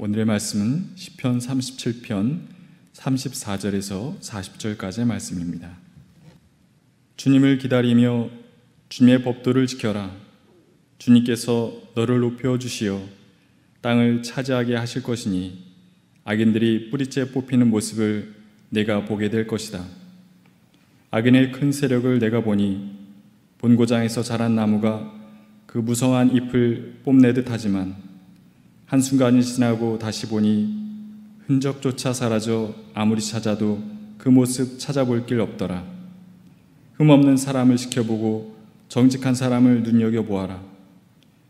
오늘의 말씀은 시편 37편 34절에서 40절까지의 말씀입니다. 주님을 기다리며 주님의 법도를 지켜라. 주님께서 너를 높여 주시어 땅을 차지하게 하실 것이니 악인들이 뿌리째 뽑히는 모습을 내가 보게 될 것이다. 악인의 큰 세력을 내가 보니 본고장에서 자란 나무가 그 무성한 잎을 뽐내듯 하지만 한순간이 지나고 다시 보니 흔적조차 사라져 아무리 찾아도 그 모습 찾아볼 길 없더라. 흠없는 사람을 지켜보고 정직한 사람을 눈여겨보아라.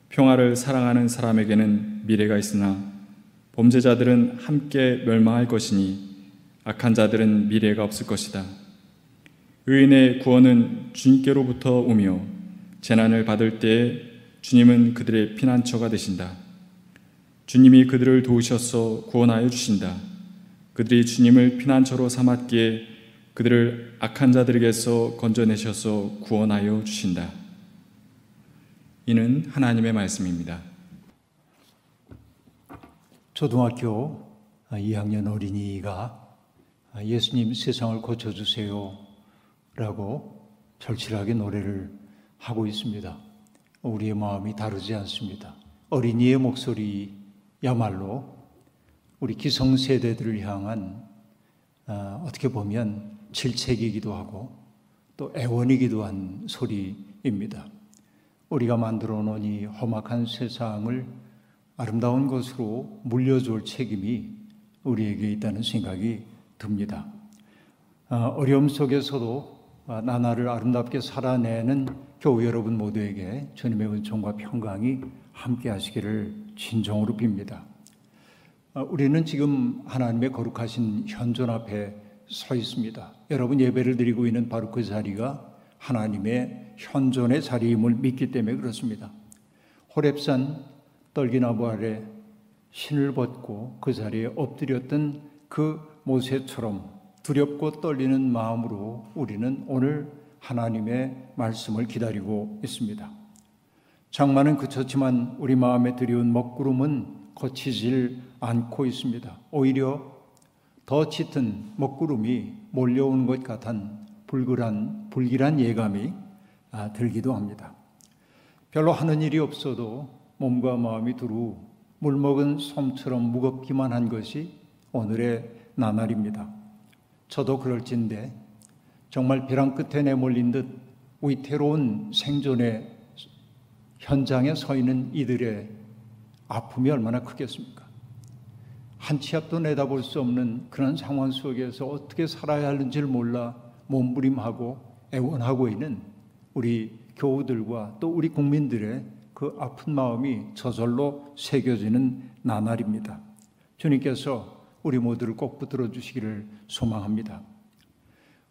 평화를 사랑하는 사람에게는 미래가 있으나 범죄자들은 함께 멸망할 것이니 악한 자들은 미래가 없을 것이다. 의인의 구원은 주님께로부터 오며 재난을 받을 때에 주님은 그들의 피난처가 되신다. 주님이 그들을 도우셔서 구원하여 주신다. 그들이 주님을 피난처로 삼았기에 그들을 악한 자들에게서 건져내셔서 구원하여 주신다. 이는 하나님의 말씀입니다. 초등학교 2학년 어린이가 예수님 세상을 고쳐주세요 라고 절실하게 노래를 하고 있습니다. 우리의 마음이 다르지 않습니다. 어린이의 목소리 야말로 우리 기성세대들을 향한 어, 어떻게 보면 질책이기도 하고 또 애원이기도 한 소리입니다. 우리가 만들어 놓은 이 험악한 세상을 아름다운 것으로 물려줄 책임이 우리에게 있다는 생각이 듭니다. 어, 어려움 속에서도 나날을 아름답게 살아내는 교우 여러분 모두에게 주님의 은총과 평강이 함께 하시기를 진정으로 빕니다. 어, 우리는 지금 하나님의 거룩하신 현존 앞에 서 있습니다. 여러분 예배를 드리고 있는 바로 그 자리가 하나님의 현존의 자리임을 믿기 때문에 그렇습니다. 호랩산 떨기나무 아래 신을 벗고 그 자리에 엎드렸던 그 모세처럼 두렵고 떨리는 마음으로 우리는 오늘 하나님의 말씀을 기다리고 있습니다. 장마는 그쳤지만 우리 마음에 들여온 먹구름은 거치질 않고 있습니다. 오히려 더 짙은 먹구름이 몰려오는 것 같은 불길한, 불길한 예감이 아, 들기도 합니다. 별로 하는 일이 없어도 몸과 마음이 두루 물먹은 솜처럼 무겁기만 한 것이 오늘의 나날입니다. 저도 그럴진데 정말 벼랑 끝에 내몰린 듯 위태로운 생존의 현장에 서 있는 이들의 아픔이 얼마나 크겠습니까? 한 치 앞도 내다볼 수 없는 그런 상황 속에서 어떻게 살아야 하는지를 몰라 몸부림하고 애원하고 있는 우리 교우들과 또 우리 국민들의 그 아픈 마음이 저절로 새겨지는 나날입니다. 주님께서 우리 모두를 꼭 붙들어 주시기를 소망합니다.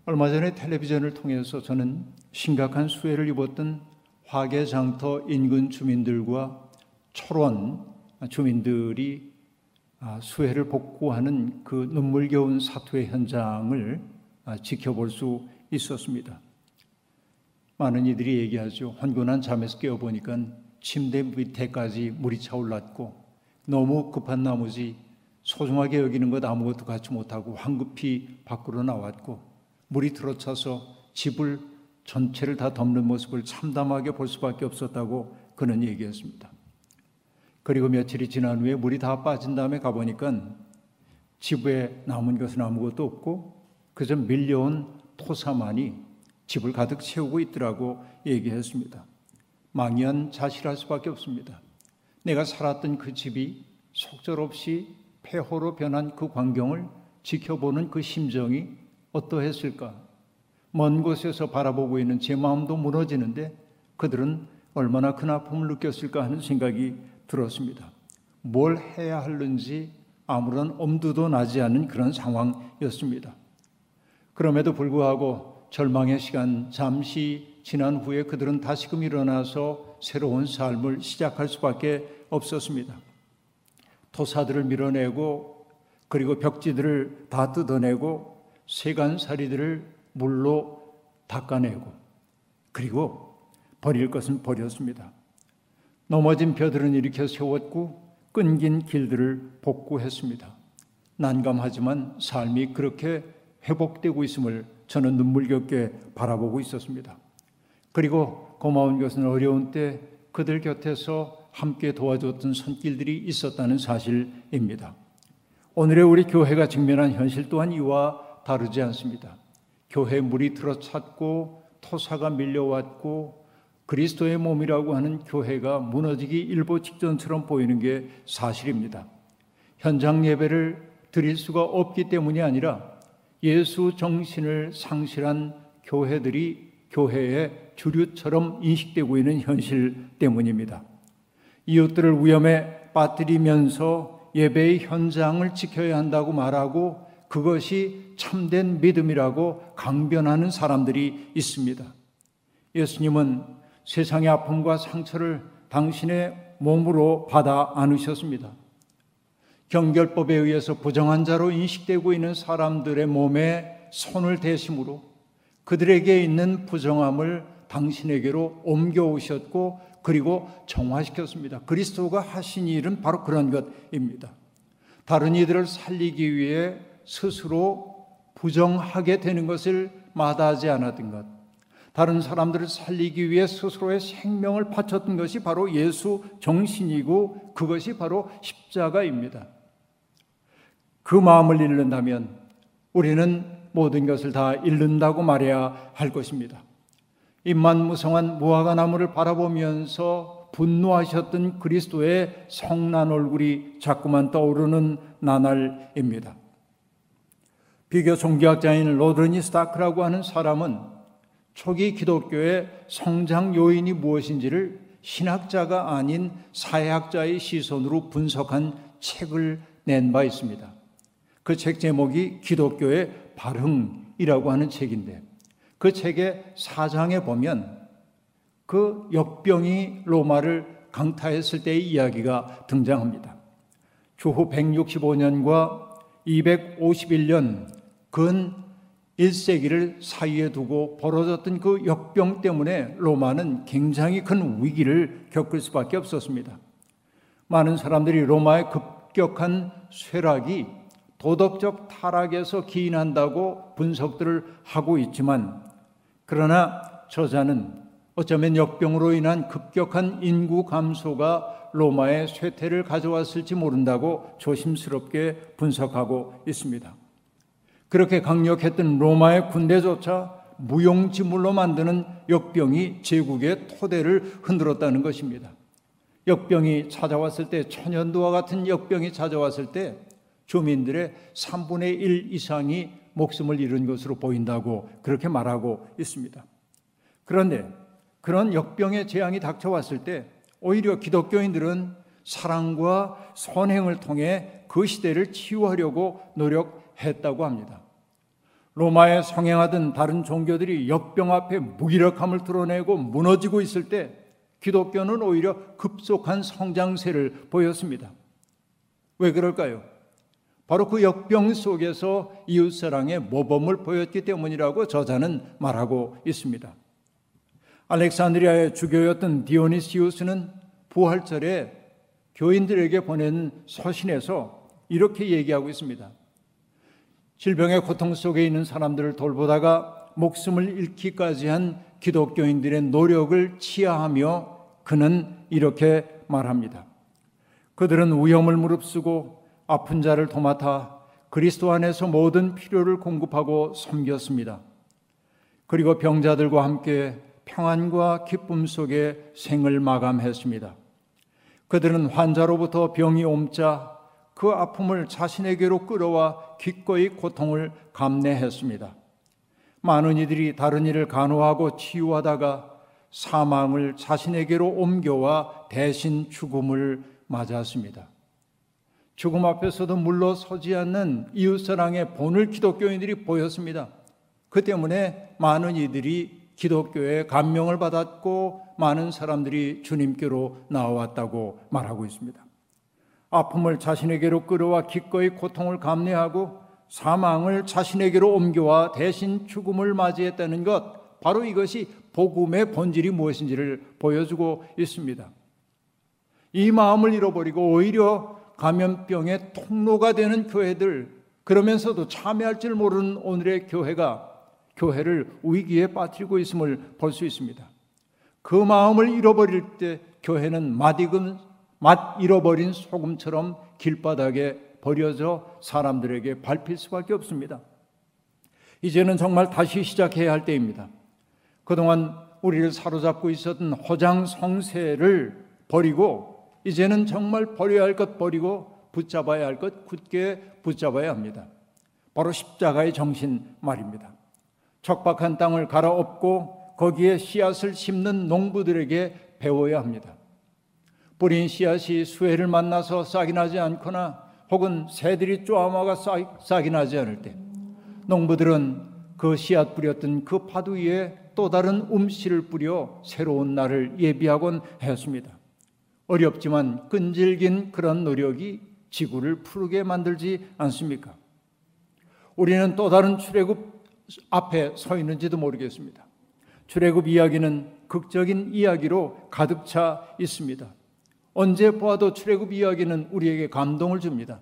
얼마 전에 텔레비전을 통해서 저는 심각한 수해를 입었던 화계장터 인근 주민들과 철원 주민들이 아, 수해를 복구하는 그 눈물겨운 사투의 현장을 아, 지켜볼 수 있었습니다. 많은 이들이 얘기하죠. 혼곤한 잠에서 깨어보니까 침대 밑에까지 물이 차올랐고 너무 급한 나머지 소중하게 여기는 것 아무것도 갖지 못하고 황급히 밖으로 나왔고 물이 들어차서 집을 전체를 다 덮는 모습을 참담하게 볼 수밖에 없었다고 그는 얘기했습니다. 그리고 며칠이 지난 후에 물이 다 빠진 다음에 가보니까 집에 남은 것은 아무것도 없고 그저 밀려온 토사만이 집을 가득 채우고 있더라고 얘기했습니다. 망연 자실할 수밖에 없습니다. 내가 살았던 그 집이 속절없이 폐허로 변한 그 광경을 지켜보는 그 심정이 어떠했을까? 먼 곳에서 바라보고 있는 제 마음도 무너지는데 그들은 얼마나 큰 아픔을 느꼈을까 하는 생각이 들었습니다. 뭘 해야 하는지 아무런 엄두도 나지 않는 그런 상황이었습니다. 그럼에도 불구하고 절망의 시간 잠시 지난 후에 그들은 다시금 일어나서 새로운 삶을 시작할 수밖에 없었습니다. 토사들을 밀어내고 그리고 벽지들을 다 뜯어내고 세간살이들을 물로 닦아내고 그리고 버릴 것은 버렸습니다. 넘어진 벼들은 일으켜 세웠고 끊긴 길들을 복구했습니다. 난감하지만 삶이 그렇게 회복되고 있음을 저는 눈물겹게 바라보고 있었습니다. 그리고 고마운 것은 어려운 때 그들 곁에서 함께 도와줬던 손길들이 있었다는 사실입니다. 오늘의 우리 교회가 직면한 현실 또한 이와 다르지 않습니다. 교회 물이 들어찼고 토사가 밀려왔고 그리스도의 몸이라고 하는 교회가 무너지기 일보 직전처럼 보이는 게 사실입니다. 현장 예배를 드릴 수가 없기 때문이 아니라 예수 정신을 상실한 교회들이 교회의 주류처럼 인식되고 있는 현실 때문입니다. 이웃들을 위험에 빠뜨리면서 예배의 현장을 지켜야 한다고 말하고 그것이 참된 믿음이라고 강변하는 사람들이 있습니다. 예수님은 세상의 아픔과 상처를 당신의 몸으로 받아 안으셨습니다. 경결법에 의해서 부정한 자로 인식되고 있는 사람들의 몸에 손을 대심으로 그들에게 있는 부정함을 당신에게로 옮겨오셨고 그리고 정화시켰습니다. 그리스도가 하신 일은 바로 그런 것입니다. 다른 이들을 살리기 위해 스스로 부정하게 되는 것을 마다하지 않았던 것. 다른 사람들을 살리기 위해 스스로의 생명을 바쳤던 것이 바로 예수 정신이고 그것이 바로 십자가입니다. 그 마음을 잃는다면 우리는 모든 것을 다 잃는다고 말해야 할 것입니다. 입만 무성한 무화과 나무를 바라보면서 분노하셨던 그리스도의 성난 얼굴이 자꾸만 떠오르는 나날입니다. 비교 종교학자인 로드니 스타크라고 하는 사람은 초기 기독교의 성장 요인이 무엇인지를 신학자가 아닌 사회학자의 시선으로 분석한 책을 낸 바 있습니다. 그 책 제목이 기독교의 발흥이라고 하는 책인데 그 책의 사장에 보면 그 역병이 로마를 강타했을 때의 이야기가 등장합니다. 주후 165년과 251년 근 1세기를 사이에 두고 벌어졌던 그 역병 때문에 로마는 굉장히 큰 위기를 겪을 수밖에 없었습니다. 많은 사람들이 로마의 급격한 쇠락이 도덕적 타락에서 기인한다고 분석들을 하고 있지만 그러나 저자는 어쩌면 역병으로 인한 급격한 인구 감소가 로마의 쇠퇴를 가져왔을지 모른다고 조심스럽게 분석하고 있습니다. 그렇게 강력했던 로마의 군대조차 무용지물로 만드는 역병이 제국의 토대를 흔들었다는 것입니다. 역병이 찾아왔을 때 천연두와 같은 역병이 찾아왔을 때 주민들의 3분의 1 이상이 목숨을 잃은 것으로 보인다고 그렇게 말하고 있습니다. 그런데 그런 역병의 재앙이 닥쳐왔을 때 오히려 기독교인들은 사랑과 선행을 통해 그 시대를 치유하려고 노력 했다고 합니다. 로마에 성행하던 다른 종교들이 역병 앞에 무기력함을 드러내고 무너지고 있을 때 기독교는 오히려 급속한 성장세를 보였습니다. 왜 그럴까요? 바로 그 역병 속에서 이웃사랑의 모범을 보였기 때문이라고 저자는 말하고 있습니다. 알렉산드리아의 주교였던 디오니시우스는 부활절에 교인들에게 보낸 서신에서 이렇게 얘기하고 있습니다. 질병의 고통 속에 있는 사람들을 돌보다가 목숨을 잃기까지 한 기독교인들의 노력을 치하하며 그는 이렇게 말합니다. 그들은 위험을 무릅쓰고 아픈 자를 도맡아 그리스도 안에서 모든 필요를 공급하고 섬겼습니다. 그리고 병자들과 함께 평안과 기쁨 속에 생을 마감했습니다. 그들은 환자로부터 병이 옮자 그 아픔을 자신에게로 끌어와 기꺼이 고통을 감내했습니다. 많은 이들이 다른 이를 간호하고 치유하다가 사망을 자신에게로 옮겨와 대신 죽음을 맞았습니다. 죽음 앞에서도 물러서지 않는 이웃사랑의 본을 기독교인들이 보였습니다. 그 때문에 많은 이들이 기독교에 감명을 받았고 많은 사람들이 주님께로 나왔다고 말하고 있습니다. 아픔을 자신에게로 끌어와 기꺼이 고통을 감내하고 사망을 자신에게로 옮겨와 대신 죽음을 맞이했다는 것, 바로 이것이 복음의 본질이 무엇인지를 보여주고 있습니다. 이 마음을 잃어버리고 오히려 감염병의 통로가 되는 교회들 그러면서도 참여할 줄 모르는 오늘의 교회가 교회를 위기에 빠뜨리고 있음을 볼 수 있습니다. 그 마음을 잃어버릴 때 교회는 맛익은 맛 잃어버린 소금처럼 길바닥에 버려져 사람들에게 밟힐 수밖에 없습니다. 이제는 정말 다시 시작해야 할 때입니다. 그동안 우리를 사로잡고 있었던 허장 성세를 버리고 이제는 정말 버려야 할 것 버리고 붙잡아야 할 것 굳게 붙잡아야 합니다. 바로 십자가의 정신 말입니다. 척박한 땅을 갈아엎고 거기에 씨앗을 심는 농부들에게 배워야 합니다. 뿌린 씨앗이 수해를 만나서 싹이 나지 않거나 혹은 새들이 쪼아마가 싹이 나지 않을 때 농부들은 그 씨앗 뿌렸던 그 파도 위에 또 다른 음씨를 뿌려 새로운 날을 예비하곤 했습니다. 어렵지만 끈질긴 그런 노력이 지구를 푸르게 만들지 않습니까? 우리는 또 다른 출애굽 앞에 서 있는지도 모르겠습니다. 출애굽 이야기는 극적인 이야기로 가득 차 있습니다. 언제 보아도 출애굽 이야기는 우리에게 감동을 줍니다.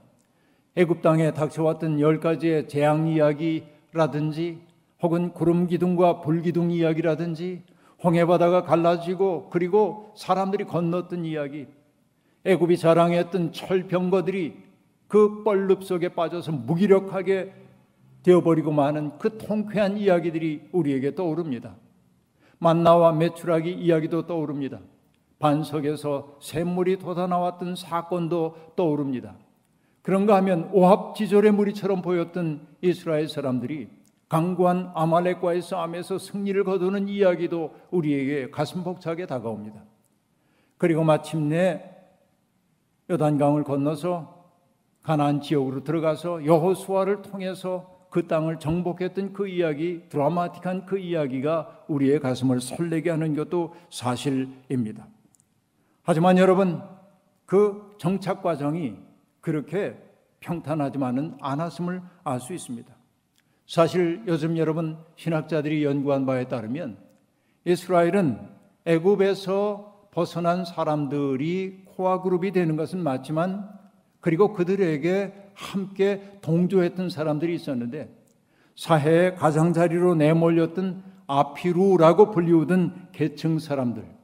애굽 땅에 닥쳐왔던 열 가지의 재앙 이야기라든지 혹은 구름 기둥과 불 기둥 이야기라든지 홍해 바다가 갈라지고 그리고 사람들이 건넜던 이야기 애굽이 자랑했던 철병거들이 그 뻘릅 속에 빠져서 무기력하게 되어버리고 마는 그 통쾌한 이야기들이 우리에게 떠오릅니다. 만나와 메추라기 이야기도 떠오릅니다. 반석에서 샘물이 돋아나왔던 사건도 떠오릅니다. 그런가 하면 오합지졸의 무리처럼 보였던 이스라엘 사람들이 강구한 아말렉과의 싸움에서 승리를 거두는 이야기도 우리에게 가슴 벅차게 다가옵니다. 그리고 마침내 요단강을 건너서 가나안 지역으로 들어가서 여호수아를 통해서 그 땅을 정복했던 그 이야기, 드라마틱한 그 이야기가 우리의 가슴을 설레게 하는 것도 사실입니다. 하지만 여러분, 그 정착 과정이 그렇게 평탄하지만은 않았음을 알 수 있습니다. 사실 요즘 여러분 신학자들이 연구한 바에 따르면 이스라엘은 애굽에서 벗어난 사람들이 코아 그룹이 되는 것은 맞지만 그리고 그들에게 함께 동조했던 사람들이 있었는데 사해의 가장자리로 내몰렸던 아피루라고 불리우던 계층 사람들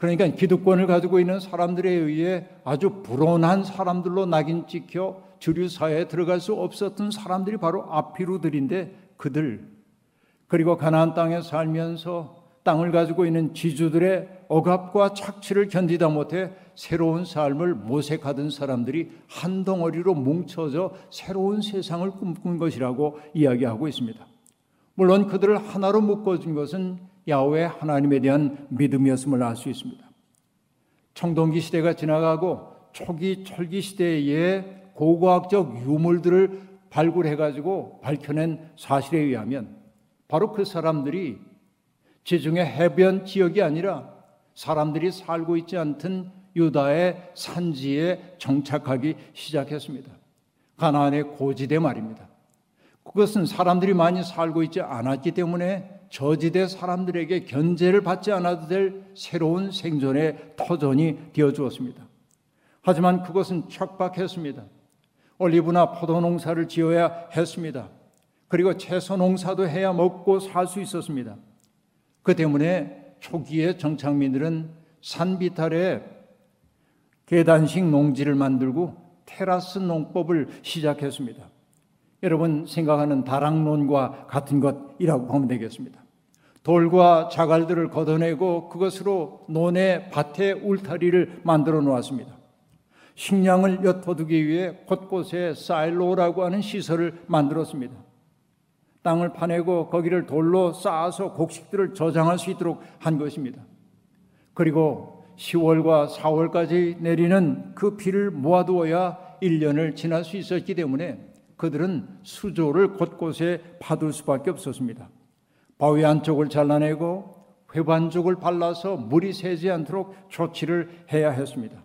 그러니까 기득권을 가지고 있는 사람들에 의해 아주 불온한 사람들로 낙인 찍혀 주류 사회에 들어갈 수 없었던 사람들이 바로 아피루들인데 그들 그리고 가나안 땅에 살면서 땅을 가지고 있는 지주들의 억압과 착취를 견디다 못해 새로운 삶을 모색하던 사람들이 한 덩어리로 뭉쳐져 새로운 세상을 꿈꾼 것이라고 이야기하고 있습니다. 물론 그들을 하나로 묶어준 것은 야훼 하나님에 대한 믿음이었음을 알 수 있습니다. 청동기 시대가 지나가고 초기 철기 시대의 고고학적 유물들을 발굴해 가지고 밝혀낸 사실에 의하면 바로 그 사람들이 지중해 해변 지역이 아니라 사람들이 살고 있지 않던 유다의 산지에 정착하기 시작했습니다. 가나안의 고지대 말입니다. 그것은 사람들이 많이 살고 있지 않았기 때문에 저지대 사람들에게 견제를 받지 않아도 될 새로운 생존의 터전이 되어 주었습니다. 하지만 그것은 척박했습니다. 올리브나 포도 농사를 지어야 했습니다. 그리고 채소 농사도 해야 먹고 살 수 있었습니다. 그 때문에 초기에 정착민들은 산비탈에 계단식 농지를 만들고 테라스 농법을 시작했습니다. 여러분 생각하는 다락론과 같은 것이라고 보면 되겠습니다. 돌과 자갈들을 걷어내고 그것으로 논의 밭에 울타리를 만들어 놓았습니다. 식량을 엿어두기 위해 곳곳에 사일로라고 하는 시설을 만들었습니다. 땅을 파내고 거기를 돌로 쌓아서 곡식들을 저장할 수 있도록 한 것입니다. 그리고 10월과 4월까지 내리는 그 비를 모아두어야 1년을 지날 수 있었기 때문에 그들은 수조를 곳곳에 파둘 수밖에 없었습니다. 바위 안쪽을 잘라내고 회반죽을 발라서 물이 새지 않도록 조치를 해야 했습니다.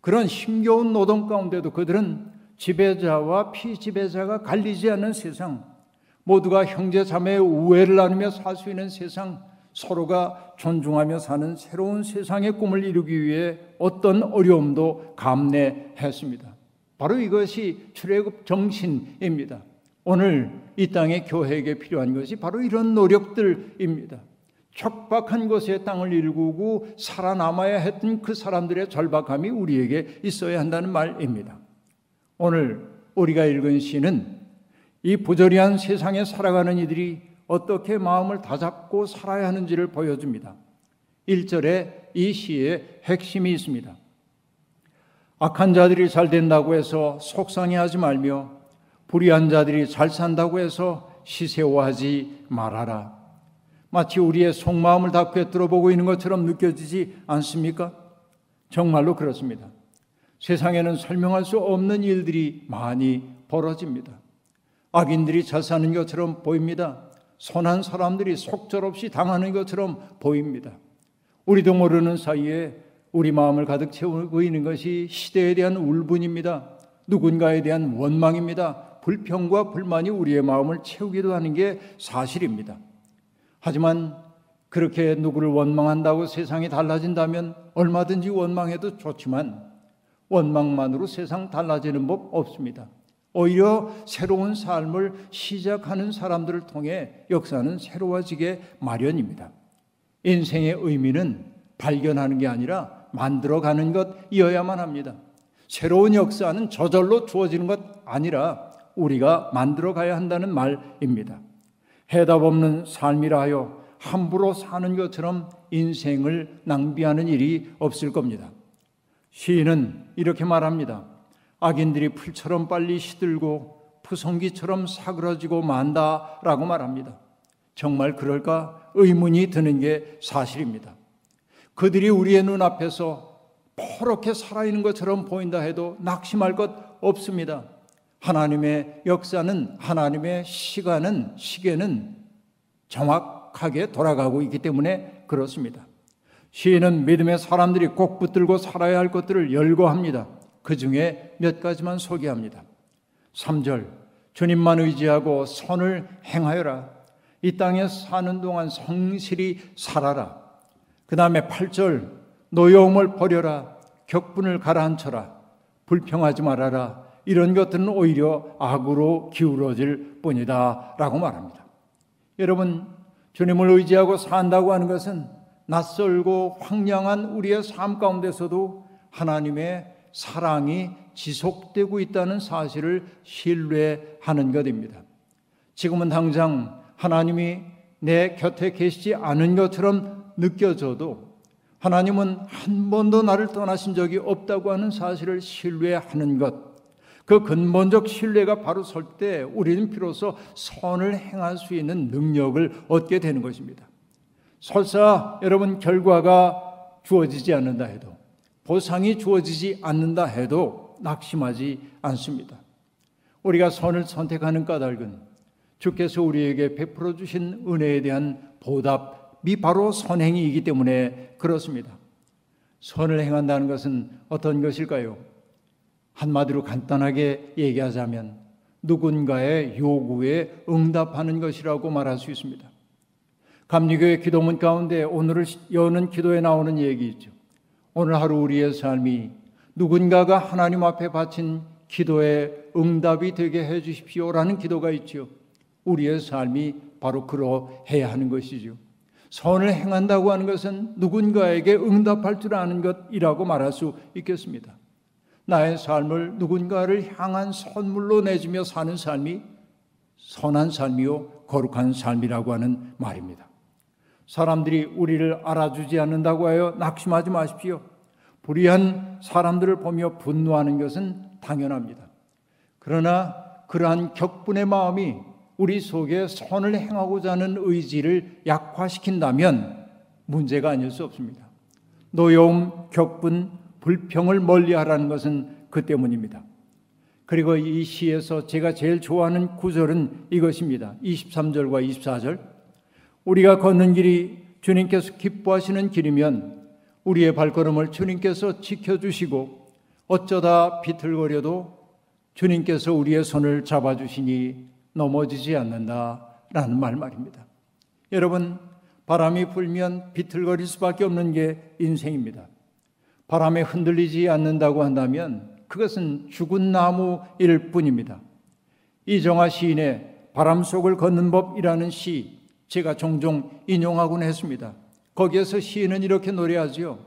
그런 힘겨운 노동 가운데도 그들은 지배자와 피지배자가 갈리지 않는 세상, 모두가 형제 자매의 우애를 나누며 살 수 있는 세상, 서로가 존중하며 사는 새로운 세상의 꿈을 이루기 위해 어떤 어려움도 감내했습니다. 바로 이것이 출애굽 정신입니다. 오늘 이 땅의 교회에게 필요한 것이 바로 이런 노력들입니다. 척박한 곳에 땅을 일구고 살아남아야 했던 그 사람들의 절박함이 우리에게 있어야 한다는 말입니다. 오늘 우리가 읽은 시는 이 부조리한 세상에 살아가는 이들이 어떻게 마음을 다잡고 살아야 하는지를 보여줍니다. 1절에 이 시의 핵심이 있습니다. 악한 자들이 잘 된다고 해서 속상해하지 말며 불의한 자들이 잘 산다고 해서 시세워하지 말아라. 마치 우리의 속마음을 다 꿰뚫어 보고 있는 것처럼 느껴지지 않습니까? 정말로 그렇습니다. 세상에는 설명할 수 없는 일들이 많이 벌어집니다. 악인들이 잘 사는 것처럼 보입니다. 선한 사람들이 속절없이 당하는 것처럼 보입니다. 우리도 모르는 사이에 우리 마음을 가득 채우고 있는 것이 시대에 대한 울분입니다. 누군가에 대한 원망입니다. 불평과 불만이 우리의 마음을 채우기도 하는 게 사실입니다. 하지만 그렇게 누구를 원망한다고 세상이 달라진다면 얼마든지 원망해도 좋지만 원망만으로 세상 달라지는 법 없습니다. 오히려 새로운 삶을 시작하는 사람들을 통해 역사는 새로워지게 마련입니다. 인생의 의미는 발견하는 게 아니라 만들어가는 것이어야만 합니다. 새로운 역사는 저절로 주어지는 것 아니라 우리가 만들어가야 한다는 말입니다. 해답 없는 삶이라 하여 함부로 사는 것처럼 인생을 낭비하는 일이 없을 겁니다. 시인은 이렇게 말합니다. 악인들이 풀처럼 빨리 시들고 푸성기처럼 사그러지고 만다라고 말합니다. 정말 그럴까 의문이 드는 게 사실입니다. 그들이 우리의 눈앞에서 포렇게 살아있는 것처럼 보인다 해도 낙심할 것 없습니다. 하나님의 역사는 하나님의 시간은 시계는 정확하게 돌아가고 있기 때문에 그렇습니다. 시인은 믿음의 사람들이 꼭 붙들고 살아야 할 것들을 열거합니다. 그 중에 몇 가지만 소개합니다. 3절 주님만 의지하고 선을 행하여라. 이 땅에 사는 동안 성실히 살아라. 그 다음에 8절 노여움을 버려라. 격분을 가라앉혀라. 불평하지 말아라. 이런 것들은 오히려 악으로 기울어질 뿐이다. 라고 말합니다. 여러분, 주님을 의지하고 산다고 하는 것은 낯설고 황량한 우리의 삶 가운데서도 하나님의 사랑이 지속되고 있다는 사실을 신뢰하는 것입니다. 지금은 당장 하나님이 내 곁에 계시지 않은 것처럼 느껴져도 하나님은 한 번도 나를 떠나신 적이 없다고 하는 사실을 신뢰하는 것. 그 근본적 신뢰가 바로 설 때 우리는 비로소 선을 행할 수 있는 능력을 얻게 되는 것입니다. 설사 여러분 결과가 주어지지 않는다 해도 보상이 주어지지 않는다 해도 낙심하지 않습니다. 우리가 선을 선택하는 까닭은 주께서 우리에게 베풀어 주신 은혜에 대한 보답 이 바로 선행이기 때문에 그렇습니다. 선을 행한다는 것은 어떤 것일까요? 한마디로 간단하게 얘기하자면 누군가의 요구에 응답하는 것이라고 말할 수 있습니다. 감리교회 기도문 가운데 오늘을 여는 기도에 나오는 얘기 있죠. 오늘 하루 우리의 삶이 누군가가 하나님 앞에 바친 기도의 응답이 되게 해 주십시오라는 기도가 있죠. 우리의 삶이 바로 그러해야 하는 것이죠. 선을 행한다고 하는 것은 누군가에게 응답할 줄 아는 것이라고 말할 수 있겠습니다. 나의 삶을 누군가를 향한 선물로 내주며 사는 삶이 선한 삶이요 거룩한 삶이라고 하는 말입니다. 사람들이 우리를 알아주지 않는다고 하여 낙심하지 마십시오. 불의한 사람들을 보며 분노하는 것은 당연합니다. 그러나 그러한 격분의 마음이 우리 속에 선을 행하고자 하는 의지를 약화시킨다면 문제가 아닐 수 없습니다. 노여움, 격분, 불평을 멀리하라는 것은 그 때문입니다. 그리고 이 시에서 제가 제일 좋아하는 구절은 이것입니다. 23절과 24절. 우리가 걷는 길이 주님께서 기뻐하시는 길이면 우리의 발걸음을 주님께서 지켜주시고 어쩌다 비틀거려도 주님께서 우리의 손을 잡아주시니 넘어지지 않는다라는 말 말입니다. 여러분 바람이 불면 비틀거릴 수밖에 없는 게 인생입니다. 바람에 흔들리지 않는다고 한다면 그것은 죽은 나무일 뿐입니다. 이정화 시인의 바람 속을 걷는 법이라는 시 제가 종종 인용하곤 했습니다. 거기에서 시인은 이렇게 노래하지요.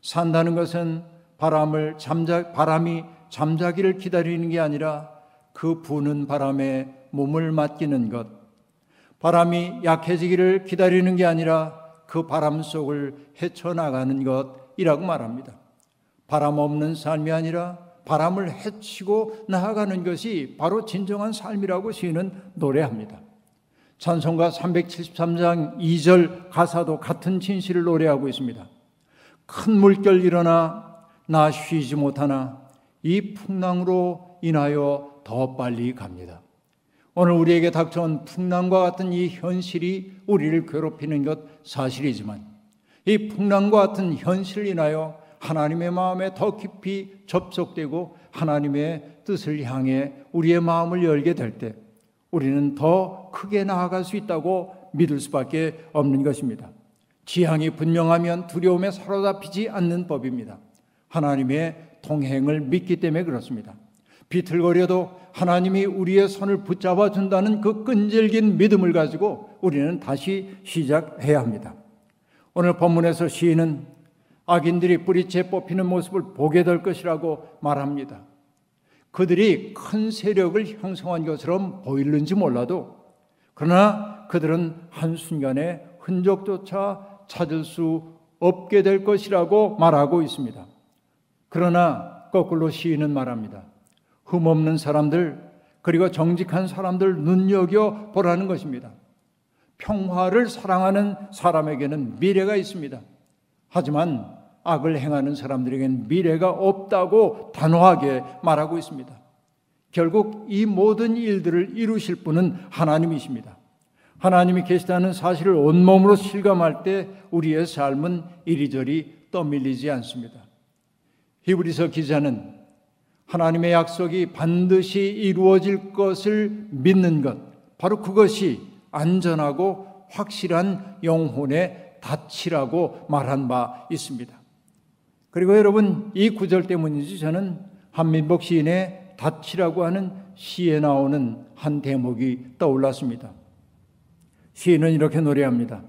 산다는 것은 바람을 잠자 바람이 잠자기를 기다리는 게 아니라 그 부는 바람에 몸을 맡기는 것. 바람이 약해지기를 기다리는 게 아니라 그 바람 속을 헤쳐나가는 것이라고 말합니다. 바람 없는 삶이 아니라 바람을 헤치고 나아가는 것이 바로 진정한 삶이라고 시인은 노래합니다. 찬송가 373장 2절 가사도 같은 진실을 노래하고 있습니다. 큰 물결 일어나 나 쉬지 못하나 이 풍랑으로 인하여 더 빨리 갑니다. 오늘 우리에게 닥쳐온 풍랑과 같은 이 현실이 우리를 괴롭히는 것 사실이지만 이 풍랑과 같은 현실을 인하여 하나님의 마음에 더 깊이 접속되고 하나님의 뜻을 향해 우리의 마음을 열게 될 때 우리는 더 크게 나아갈 수 있다고 믿을 수밖에 없는 것입니다. 지향이 분명하면 두려움에 사로잡히지 않는 법입니다. 하나님의 동행을 믿기 때문에 그렇습니다. 비틀거려도 하나님이 우리의 손을 붙잡아 준다는 그 끈질긴 믿음을 가지고 우리는 다시 시작해야 합니다. 오늘 본문에서 시인은 악인들이 뿌리채 뽑히는 모습을 보게 될 것이라고 말합니다. 그들이 큰 세력을 형성한 것처럼 보이는지 몰라도 그러나 그들은 한순간에 흔적조차 찾을 수 없게 될 것이라고 말하고 있습니다. 그러나 거꾸로 시인은 말합니다. 흠없는 사람들 그리고 정직한 사람들 눈여겨 보라는 것입니다. 평화를 사랑하는 사람에게는 미래가 있습니다. 하지만 악을 행하는 사람들에게는 미래가 없다고 단호하게 말하고 있습니다. 결국 이 모든 일들을 이루실 분은 하나님이십니다. 하나님이 계시다는 사실을 온몸으로 실감할 때 우리의 삶은 이리저리 떠밀리지 않습니다. 히브리서 기자는 하나님의 약속이 반드시 이루어질 것을 믿는 것, 바로 그것이 안전하고 확실한 영혼의 닻이라고 말한 바 있습니다. 그리고 여러분 이 구절 때문인지 저는 한민복 시인의 닻이라고 하는 시에 나오는 한 대목이 떠올랐습니다. 시인은 이렇게 노래합니다.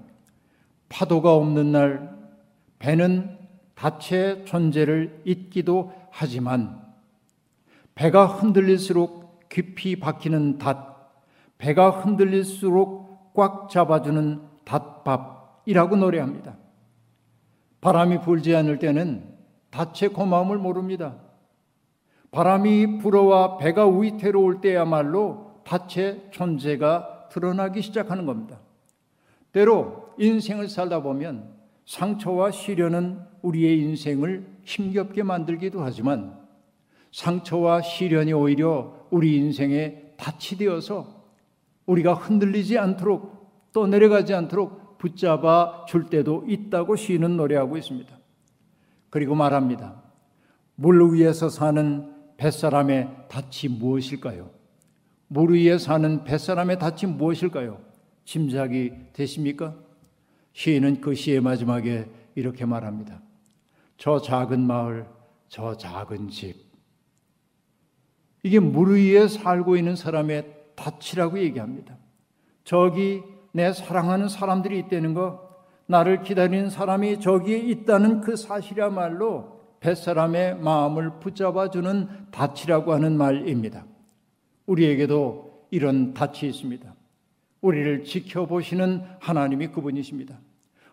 파도가 없는 날 배는 닻의 존재를 잊기도 하지만 배가 흔들릴수록 깊이 박히는 닷, 배가 흔들릴수록 꽉 잡아주는 닷밥이라고 노래합니다. 바람이 불지 않을 때는 닻의 고마움을 모릅니다. 바람이 불어와 배가 위태로울 때야말로 닻의 존재가 드러나기 시작하는 겁니다. 때로 인생을 살다 보면 상처와 시련은 우리의 인생을 힘겹게 만들기도 하지만 상처와 시련이 오히려 우리 인생에 닻이 되어서 우리가 흔들리지 않도록 또 내려가지 않도록 붙잡아 줄 때도 있다고 시인은 노래하고 있습니다. 그리고 말합니다. 물 위에서 사는 뱃사람의 닻이 무엇일까요? 물 위에 사는 뱃사람의 닻이 무엇일까요? 짐작이 되십니까? 시인은 그 시의 마지막에 이렇게 말합니다. 저 작은 마을, 저 작은 집, 이게 물 위에 살고 있는 사람의 닻이라고 얘기합니다. 저기 내 사랑하는 사람들이 있다는 거, 나를 기다리는 사람이 저기에 있다는 그 사실이야말로 뱃사람의 마음을 붙잡아주는 닻이라고 하는 말입니다. 우리에게도 이런 닻이 있습니다. 우리를 지켜보시는 하나님이 그분이십니다.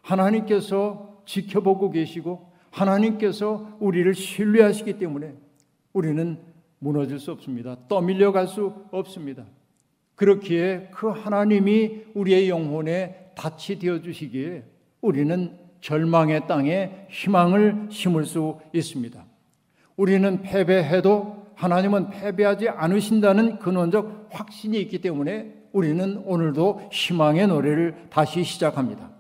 하나님께서 지켜보고 계시고 하나님께서 우리를 신뢰하시기 때문에 우리는 무너질 수 없습니다. 떠밀려 갈 수 없습니다. 그렇기에 그 하나님이 우리의 영혼에 닻이 되어 주시기에 우리는 절망의 땅에 희망을 심을 수 있습니다. 우리는 패배해도 하나님은 패배하지 않으신다는 근원적 확신이 있기 때문에 우리는 오늘도 희망의 노래를 다시 시작합니다.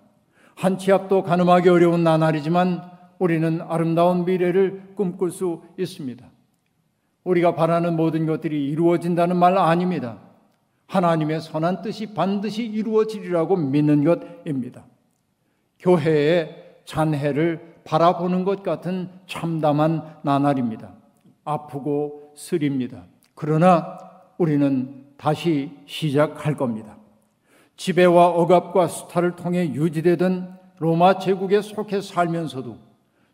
한 치 앞도 가늠하기 어려운 나날이지만 우리는 아름다운 미래를 꿈꿀 수 있습니다. 우리가 바라는 모든 것들이 이루어진다는 말 아닙니다. 하나님의 선한 뜻이 반드시 이루어지리라고 믿는 것입니다. 교회의 잔해를 바라보는 것 같은 참담한 나날입니다. 아프고 쓰립니다. 그러나 우리는 다시 시작할 겁니다. 지배와 억압과 수탈을 통해 유지되던 로마 제국에 속해 살면서도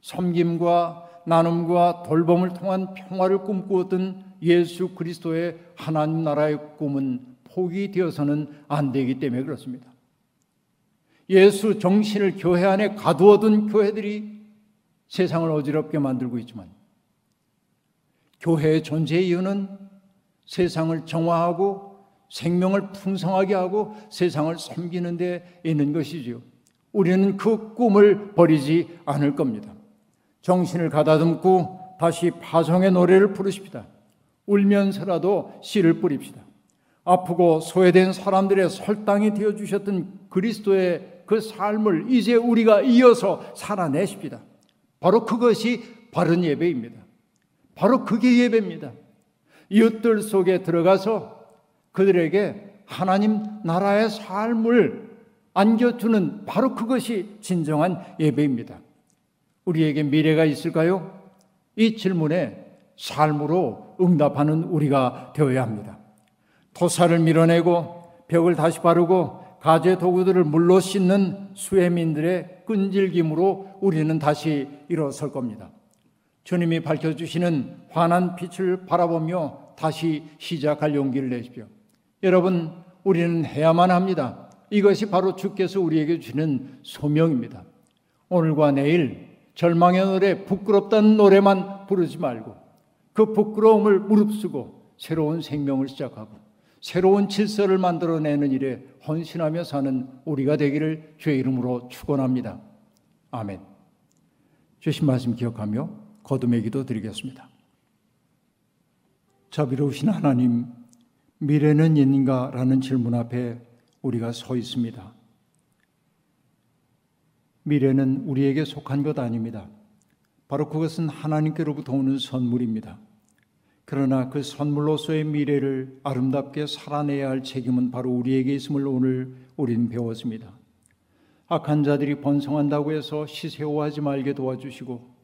섬김과 나눔과 돌봄을 통한 평화를 꿈꾸었던 예수 그리스도의 하나님 나라의 꿈은 포기되어서는 안 되기 때문에 그렇습니다. 예수 정신을 교회 안에 가두어둔 교회들이 세상을 어지럽게 만들고 있지만 교회의 존재의 이유는 세상을 정화하고 생명을 풍성하게 하고 세상을 섬기는 데 있는 것이지요. 우리는 그 꿈을 버리지 않을 겁니다. 정신을 가다듬고 다시 파송의 노래를 부르십시다. 울면서라도 씨를 뿌립시다. 아프고 소외된 사람들의 설당이 되어 주셨던 그리스도의 그 삶을 이제 우리가 이어서 살아내십시다. 바로 그것이 바른 예배입니다. 바로 그게 예배입니다. 이웃들 속에 들어가서 그들에게 하나님 나라의 삶을 안겨주는 바로 그것이 진정한 예배입니다. 우리에게 미래가 있을까요? 이 질문에 삶으로 응답하는 우리가 되어야 합니다. 토사를 밀어내고 벽을 다시 바르고 가재 도구들을 물로 씻는 수혜민들의 끈질김으로 우리는 다시 일어설 겁니다. 주님이 밝혀주시는 환한 빛을 바라보며 다시 시작할 용기를 내십시오. 여러분, 우리는 해야만 합니다. 이것이 바로 주께서 우리에게 주시는 소명입니다. 오늘과 내일 절망의 노래, 부끄럽다는 노래만 부르지 말고 그 부끄러움을 무릅쓰고 새로운 생명을 시작하고 새로운 질서를 만들어내는 일에 헌신하며 사는 우리가 되기를 주의 이름으로 축원합니다. 아멘. 주신 말씀 기억하며 거듭의 기도 드리겠습니다. 자비로우신 하나님, 미래는 있는가라는 질문 앞에 우리가 서 있습니다. 미래는 우리에게 속한 것 아닙니다. 바로 그것은 하나님께로부터 오는 선물입니다. 그러나 그 선물로서의 미래를 아름답게 살아내야 할 책임은 바로 우리에게 있음을 오늘 우리는 배웠습니다. 악한 자들이 번성한다고 해서 시세호하지 말게 도와주시고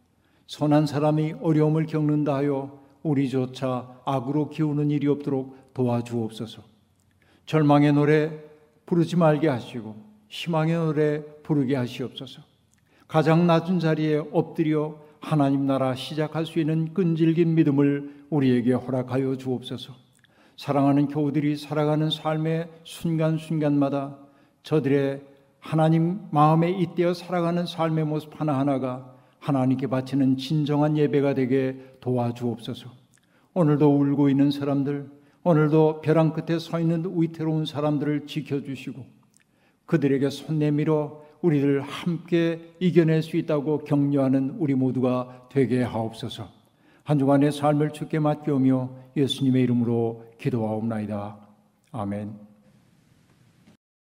선한 사람이 어려움을 겪는다 하여 우리조차 악으로 기우는 일이 없도록 도와주옵소서. 절망의 노래 부르지 말게 하시고 희망의 노래 부르게 하시옵소서. 가장 낮은 자리에 엎드려 하나님 나라 시작할 수 있는 끈질긴 믿음을 우리에게 허락하여 주옵소서. 사랑하는 교우들이 살아가는 삶의 순간순간마다 저들의 하나님 마음에 잇대어 살아가는 삶의 모습 하나하나가 하나님께 바치는 진정한 예배가 되게 도와주옵소서. 오늘도 울고 있는 사람들, 오늘도 벼랑 끝에 서 있는 위태로운 사람들을 지켜주시고 그들에게 손 내밀어 우리를 함께 이겨낼 수 있다고 격려하는 우리 모두가 되게 하옵소서. 한 주간의 삶을 주께 맡겨오며 예수님의 이름으로 기도하옵나이다. 아멘.